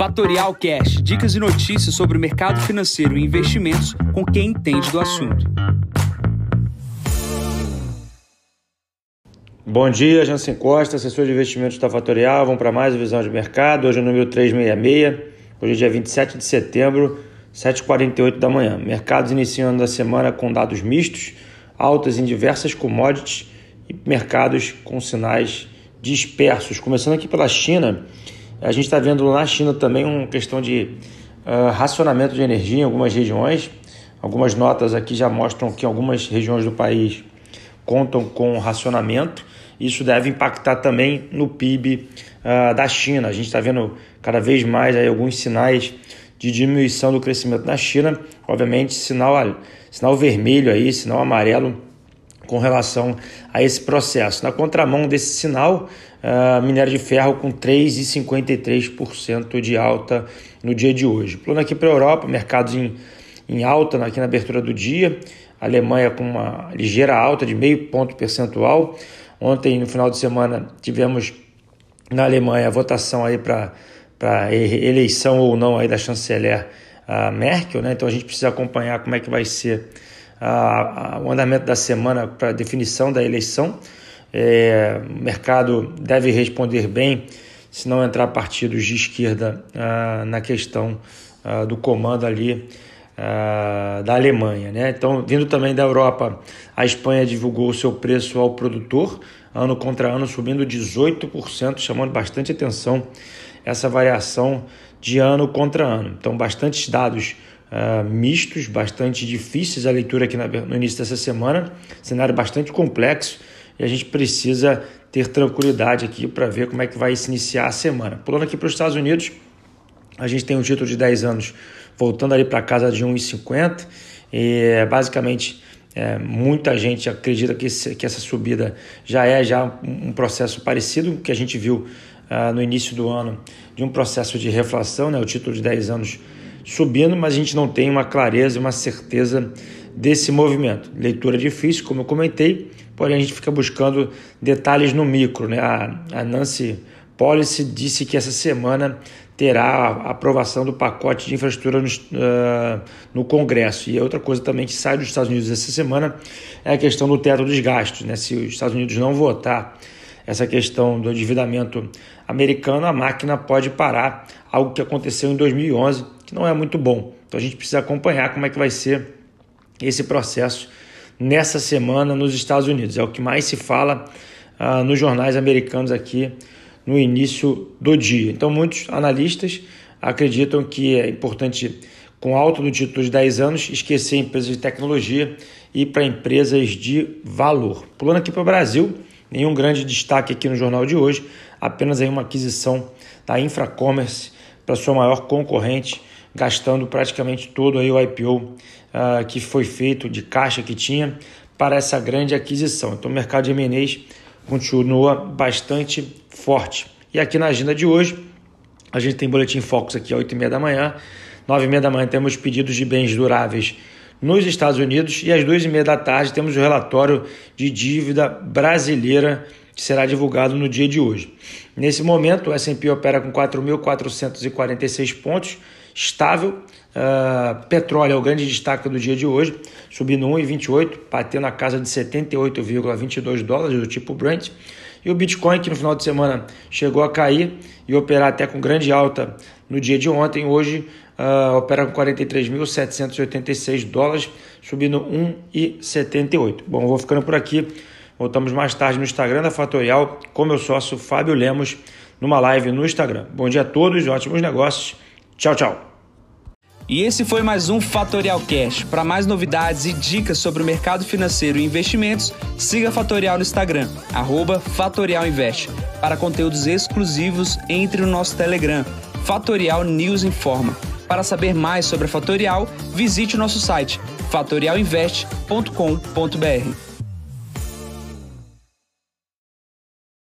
Fatorial Cash, dicas e notícias sobre o mercado financeiro e investimentos com quem entende do assunto. Bom dia, Jansen Costa, assessor de investimentos da Fatorial. Vamos para mais visão de mercado. Hoje é o número 366, hoje é dia 27 de setembro, 7h48 da manhã. Mercados iniciando a semana com dados mistos, altas em diversas commodities e mercados com sinais dispersos. Começando aqui pela China, a gente está vendo na China também uma questão de uh, racionamento de energia em algumas regiões. Algumas notas aqui já mostram que algumas regiões do país contam com racionamento. Isso deve impactar também no PIB uh, da China. A gente está vendo cada vez mais aí alguns sinais de diminuição do crescimento na China. Obviamente, sinal, sinal vermelho aí, sinal amarelo com relação a esse processo. Na contramão desse sinal, uh, minério de ferro com 3,53% de alta no dia de hoje. Plano aqui para a Europa, mercados em, em alta aqui na abertura do dia. A Alemanha com uma ligeira alta de meio ponto percentual. Ontem, no final de semana, tivemos na Alemanha a votação aí para para eleição ou não aí da chanceler uh, Merkel, né? Então a gente precisa acompanhar como é que vai ser o andamento da semana para definição da eleição. É, o mercado deve responder bem se não entrar partidos de esquerda ah, na questão ah, do comando ali ah, da Alemanha. Né? Então, vindo também da Europa, a Espanha divulgou o seu preço ao produtor, ano contra ano subindo 18%, chamando bastante atenção essa variação de ano contra ano. Então, bastantes dados uh, mistos, bastante difíceis a leitura aqui no início dessa semana, cenário bastante complexo e a gente precisa ter tranquilidade aqui para ver como é que vai se iniciar a semana. Pulando aqui para os Estados Unidos, a gente tem um título de 10 anos voltando ali para casa de 1,50 e basicamente é, muita gente acredita que, esse, que essa subida já é já um processo parecido que a gente viu uh, no início do ano de um processo de reflação, né? o título de 10 anos subindo, mas a gente não tem uma clareza uma certeza desse movimento. Leitura difícil, como eu comentei, porém a gente fica buscando detalhes no micro. Né? A, Nancy Policy disse que essa semana terá a aprovação do pacote de infraestrutura no, uh, no, Congresso. E outra coisa também que sai dos Estados Unidos essa semana é a questão do teto dos gastos. Né? Se os Estados Unidos não votar essa questão do endividamento americano, a máquina pode parar, algo que aconteceu em 2011 que não é muito bom. Então a gente precisa acompanhar como é que vai ser esse processo nessa semana nos Estados Unidos. É o que mais se fala uh, nos jornais americanos aqui no início do dia. Então muitos analistas acreditam que é importante, com alto do título de 10 anos, esquecer empresas de tecnologia e para empresas de valor. Pulando aqui para o Brasil, nenhum grande destaque aqui no jornal de hoje, apenas aí uma aquisição da Infracommerce para sua maior concorrente, gastando praticamente todo aí o IPO uh, ah, que foi feito de caixa que tinha para essa grande aquisição. Então o mercado de M&As continua bastante forte. E aqui na agenda de hoje, a gente tem boletim Focus aqui às 8h30 da manhã, 9h30 da manhã temos pedidos de bens duráveis nos Estados Unidos e às 2h30 da tarde temos o relatório de dívida brasileira que será divulgado no dia de hoje. Nesse momento, o S&P opera com 4.446 pontos, estável. Uh, petróleo é o grande destaque do dia de hoje, subindo 1,28, batendo a casa de 78,22 dólares do tipo Brent. E o Bitcoin, que no final de semana chegou a cair e operar até com grande alta no dia de ontem, hoje uh, opera com 43.786 dólares, subindo 1,78. Bom, vou ficando por aqui. Voltamos mais tarde no Instagram da Fatorial com meu sócio Fábio Lemos, numa live no Instagram. Bom dia a todos, ótimos negócios. Tchau, tchau. E esse foi mais um Fatorial Cash. Para mais novidades e dicas sobre o mercado financeiro e investimentos, siga Fatorial no Instagram, @fatorialinvest. Para conteúdos exclusivos, entre no nosso Telegram, Fatorial News Informa. Para saber mais sobre a Fatorial, visite o nosso site fatorialinvest.com.br.